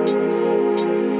Música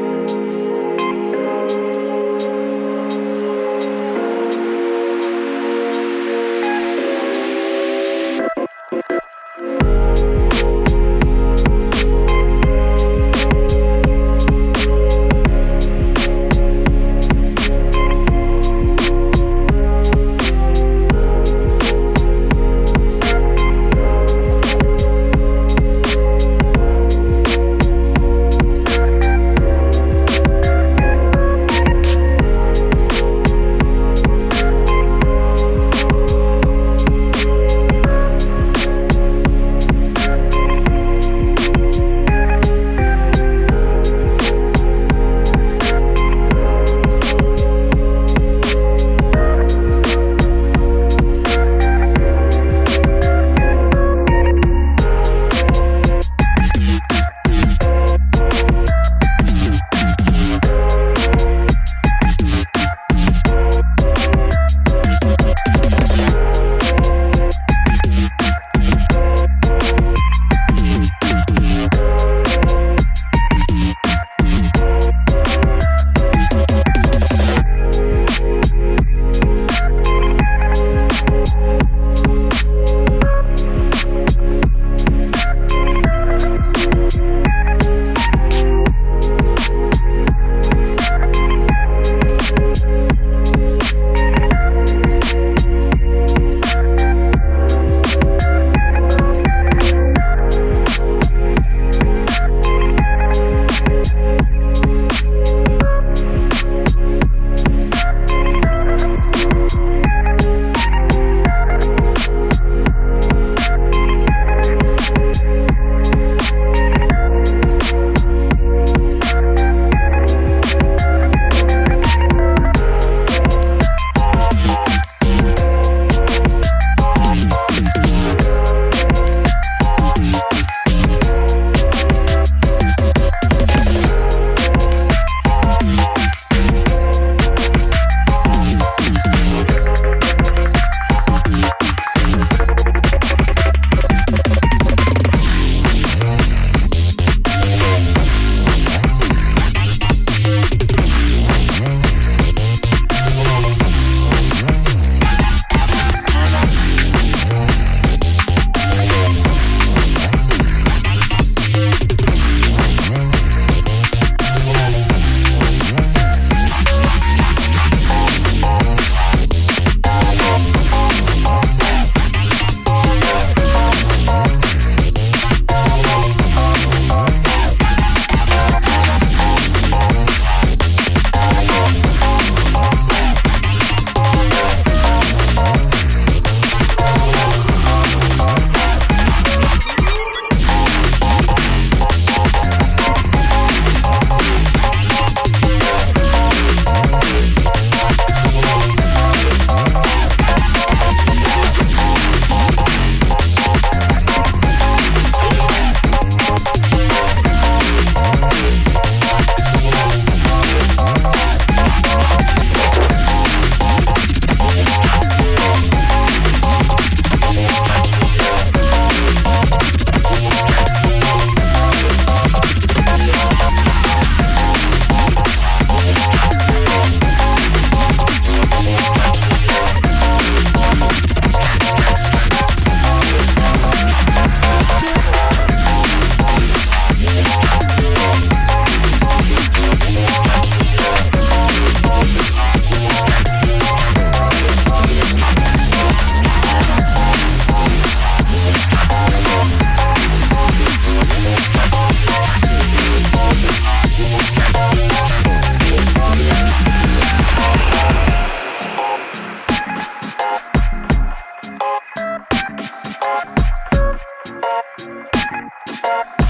Bye.